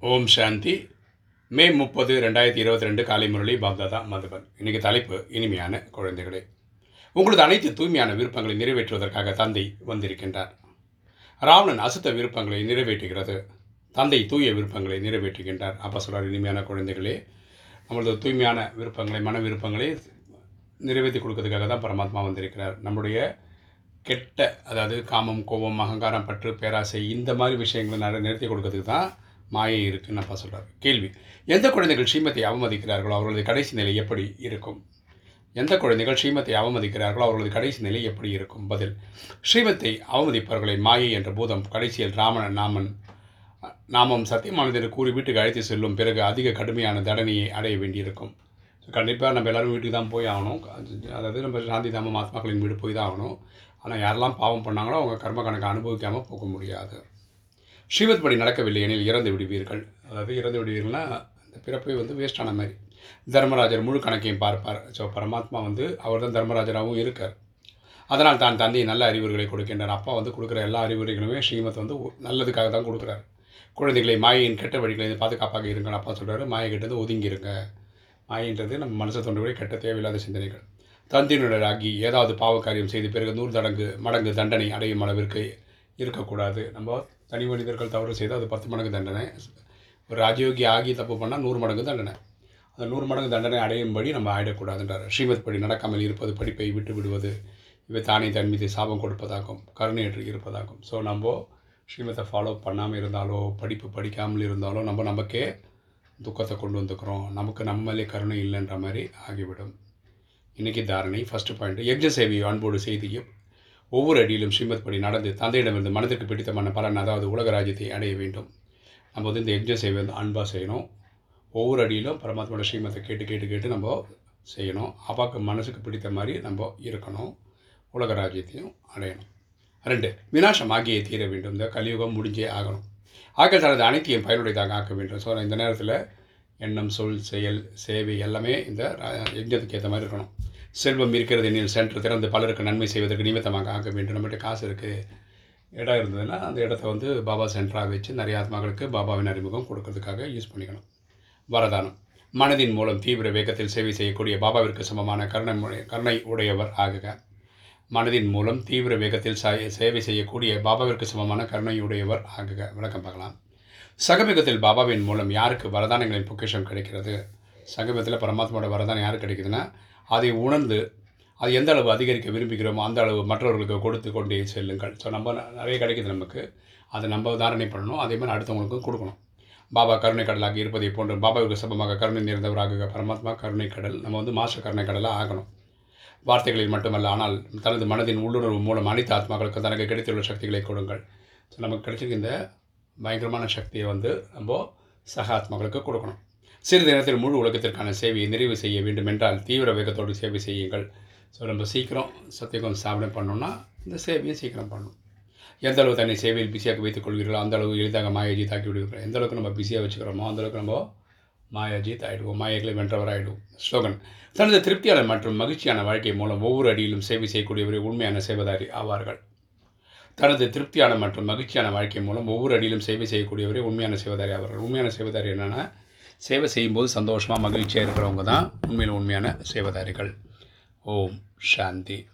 ஓம் சாந்தி. மே முப்பது ரெண்டாயிரத்தி இருபத்தி ரெண்டு காலை முரளி பாப்தாதா மதுபன். இன்றைக்கு தலைப்பு இனிமையான குழந்தைகளே. உங்களது அனைத்து தூய்மையான விருப்பங்களை நிறைவேற்றுவதற்காக தந்தை வந்திருக்கின்றார். ராவணன் அசுத்த விருப்பங்களை நிறைவேற்றுகிறது. தந்தை தூய விருப்பங்களை நிறைவேற்றுகின்றார். அப்போ சொல்கிறார் இனிமையான குழந்தைகளே. நம்மளது தூய்மையான விருப்பங்களை மன விருப்பங்களை நிறைவேற்றி கொடுக்கறதுக்காக தான் பரமாத்மா வந்திருக்கிறார். நம்முடைய கெட்ட அதாவது காமம் கோபம் அகங்காரம் பற்று பேராசை இந்த மாதிரி விஷயங்களை நிற- நிறுத்தி கொடுக்கறதுக்கு தான் மாயை இருக்குன்னு அப்பா சொல்கிறார் கேள்வி. எந்த குழந்தைகள் ஸ்ரீமத்தை அவமதிக்கிறார்களோ அவர்களது கடைசி நிலை எப்படி இருக்கும்? எந்த குழந்தைகள் ஸ்ரீமத்தை அவமதிக்கிறார்களோ அவர்களது கடைசி நிலை எப்படி இருக்கும்? பதில். ஸ்ரீமத்தை அவமதிப்பவர்களை மாயை என்ற பூதம் கடைசியில் ராமன் நாமன் நாமம் சத்தியமானது கூறி வீட்டுக்கு அழைத்து செல்லும் பிறகு அதிக கடுமையான தண்டனையை அடைய வேண்டியிருக்கும். கண்டிப்பாக நம்ம எல்லாரும் வீட்டுக்கு தான் போய் ஆகணும். அதாவது நம்ம சாந்தி தாமம் ஆத்மாக்களின் வீடு போய் தான் ஆகணும். ஆனால் யாரெல்லாம் பாவம் பண்ணாங்களோ அவங்க கர்ம கணக்கு அனுபவிக்காமல் போக முடியாது. ஸ்ரீமத்படி நடக்கவில்லை எனில் இறந்து விடுவீர்கள். அதாவது இறந்து விடுவீர்கள்னா இந்த பிறப்பை வந்து வேஸ்டான மாதிரி. தர்மராஜர் முழு கணக்கையும் பார்ப்பார். ஸோ பரமாத்மா வந்து அவர் தான் தர்மராஜராகவும் இருக்கார். அதனால் தான் தந்தை நல்ல அறிவுரைகளை கொடுக்கின்றார். அப்பா வந்து கொடுக்குற எல்லா அறிவுரைகளுமே ஸ்ரீமத் வந்து நல்லதுக்காக தான் கொடுக்குறாரு. குழந்தைகளை மாயையின் கெட்ட வழிகளை பாதுகாப்பாக இருங்கள். அப்பா சொல்கிறாரு மாயை கிட்டேருந்து ஒதுங்கி இருங்க நம்ம மனசை தோன்றக்கூடிய கெட்ட தேவையில்லாத சிந்தனைகள். தந்தையினராகி ஏதாவது பாவ காரியம் செய்து பிறகு நூறு தடங்கு மடங்கு தண்டனை அடையும் அளவிற்கு இருக்கக்கூடாது. நம்ம தனி மனிதர்கள் தவறு செய்தால் அது பத்து மடங்கு தண்டனை. ஒரு ராஜயோகி ஆகி தப்பு பண்ணால் நூறு மடங்கு தண்டனை. அந்த நூறு மடங்கு தண்டனை அடையும்படி நம்ம ஆயிடக்கூடாதுன்றார். ஸ்ரீமத் படி நடக்காமல் இருப்பது படிப்பை விட்டு விடுவது இவை தானே தன் மீது சாபம் கொடுப்பதாகும் கருணையற்று இருப்பதாகும். ஸோ நம்ம ஸ்ரீமத்தை ஃபாலோ பண்ணாமல் இருந்தாலோ படிப்பு படிக்காமல் இருந்தாலோ நம்ம நமக்கே துக்கத்தை கொண்டு வந்துக்கிறோம். நமக்கு நம்மளே கருணை இல்லைன்ற மாதிரி ஆகிவிடும். இன்றைக்கி தாரணை ஃபஸ்ட்டு பாயிண்ட் யக்ஞ சேவையை அன்போடு செய்தியும் ஒவ்வொரு அடியிலும் ஸ்ரீமத் படி நடந்து தந்தையிடமிருந்து மனதிற்கு பிடித்தமான பலன் அதாவது உலக ராஜ்யத்தை அடைய வேண்டும். நம்ம வந்து இந்த யக்ஞ சேவை வந்து அன்பாக செய்யணும். ஒவ்வொரு அடியிலும் பரமாத்மாவோட ஸ்ரீமத்தை கேட்டு கேட்டு கேட்டு நம்ம செய்யணும். அப்பாவுக்கு மனசுக்கு பிடித்த மாதிரி நம்ம இருக்கணும். உலக ராஜ்யத்தையும் அடையணும். ரெண்டு வினாசம் ஆகியே தீர வேண்டும். இந்த கலியுகம் முடிஞ்சே ஆகணும். ஆக்கள் தனது அனைத்தையும் பயனுடையதாக ஆக்க வேண்டும். ஸோ இந்த நேரத்தில் எண்ணம் சொல் செயல் சேவை எல்லாமே இந்த ரா- யஜ்ஞத்துக்கு ஏற்ற மாதிரி இருக்கணும். செல்வம் இருக்கிறது எண்ணில் சென்று திறந்து பலருக்கு நன்மை செய்வதற்கு நிமித்தமாக ஆக்க வேண்டும். நம்மகிட்ட காசு இருக்குது இடம் இருந்ததுன்னா அந்த இடத்த வந்து பாபா சென்டராக வச்சு நிறைய ஆத்மாக்களுக்கு பாபாவின் அறிமுகம் கொடுக்கறதுக்காக யூஸ் பண்ணிக்கணும். வரதானம். மனதின் மூலம் தீவிர வேகத்தில் சேவை செய்யக்கூடிய பாபாவிற்கு சமமான கருணை கருணை உடையவர் ஆகுக. மனதின் மூலம் தீவிர வேகத்தில் சேவை செய்யக்கூடிய பாபாவிற்கு சமமான கருணையுடையவர் ஆகுக. விளக்கம் பார்க்கலாம். சகமிகத்தில் பாபாவின் மூலம் யாருக்கு வரதானங்களின் பொக்கிஷம் கிடைக்கிறது? சங்கமத்தில் பரமாத்மாவோட வரதானம் யாருக்கு கிடைக்குதுன்னா அதை உணர்ந்து அது எந்த அளவு அதிகரிக்க விரும்புகிறோமோ அந்த அளவு மற்றவர்களுக்கு கொடுத்து கொண்டே செல்லுங்கள். ஸோ நம்ம நிறைய கிடைக்குது நமக்கு. அதை நம்ம தாரணை பண்ணணும். அதே மாதிரி அடுத்தவங்களுக்கும் கொடுக்கணும். பாபா கருணை கடலாக இருப்பதை போன்று பாபாவுக்கு சமமாக கருணை நிறைந்தவராக பரமாத்மா கருணை கடல். நம்ம வந்து மாஸ்டர் கருணை கடலாக ஆகணும். வார்த்தைகளில் மட்டுமல்ல ஆனால் தனது மனதின் உள்ளுணர்வு மூலம் அனைத்து ஆத்மாக்களுக்கு தனக்கு கிடைத்துள்ள சக்திகளை கொடுங்கள். ஸோ நமக்கு கிடைச்சிருக்க இந்த பயங்கரமான சக்தியை வந்து நம்ம சக ஆத்மாக்களுக்கு கொடுக்கணும். சிறிது நேரத்தில் முழு உலகத்திற்கான சேவையை நிறைவு செய்ய வேண்டும் என்றால் தீவிர வேகத்தோடு சேவை செய்யுங்கள். ஸோ நம்ம சீக்கிரம் சத்தியகம் சாப்பிட பண்ணோம்னா இந்த சேவையை சீக்கிரம் பண்ணணும். எந்த அளவு தன்னை சேவையில் பிஸியாக வைத்துக் கொள்கிறீர்களோ அந்த அளவு எளிதாக மாயாஜி தாக்கி விடுகிறோம் எந்த அளவுக்கு நம்ம பிஸியாக வச்சுக்கிறோமோ அந்த அளவுக்கு நம்ம மாயாஜித் ஆகிடுவோம் மாயைகளை வென்றவராகிடுவோம் ஸ்லோகன் தனது திருப்தியான மற்றும் மகிழ்ச்சியான வாழ்க்கை மூலம் ஒவ்வொரு அடியிலும் சேவை செய்யக்கூடியவரை உண்மையான சேவதாரி ஆவார்கள். தனது திருப்தியான மற்றும் மகிழ்ச்சியான வாழ்க்கை மூலம் ஒவ்வொரு அடியிலும் சேவை செய்யக்கூடியவரை உண்மையான சேவதாரி ஆவார்கள். உண்மையான சேவதாரி என்னென்னா சேவை செய்யும்போது சந்தோஷமாக மகிழ்ச்சியாக இருக்கிறவங்க தான் உண்மையில் உண்மையான சேவதாரிகள். ஓம் சாந்தி.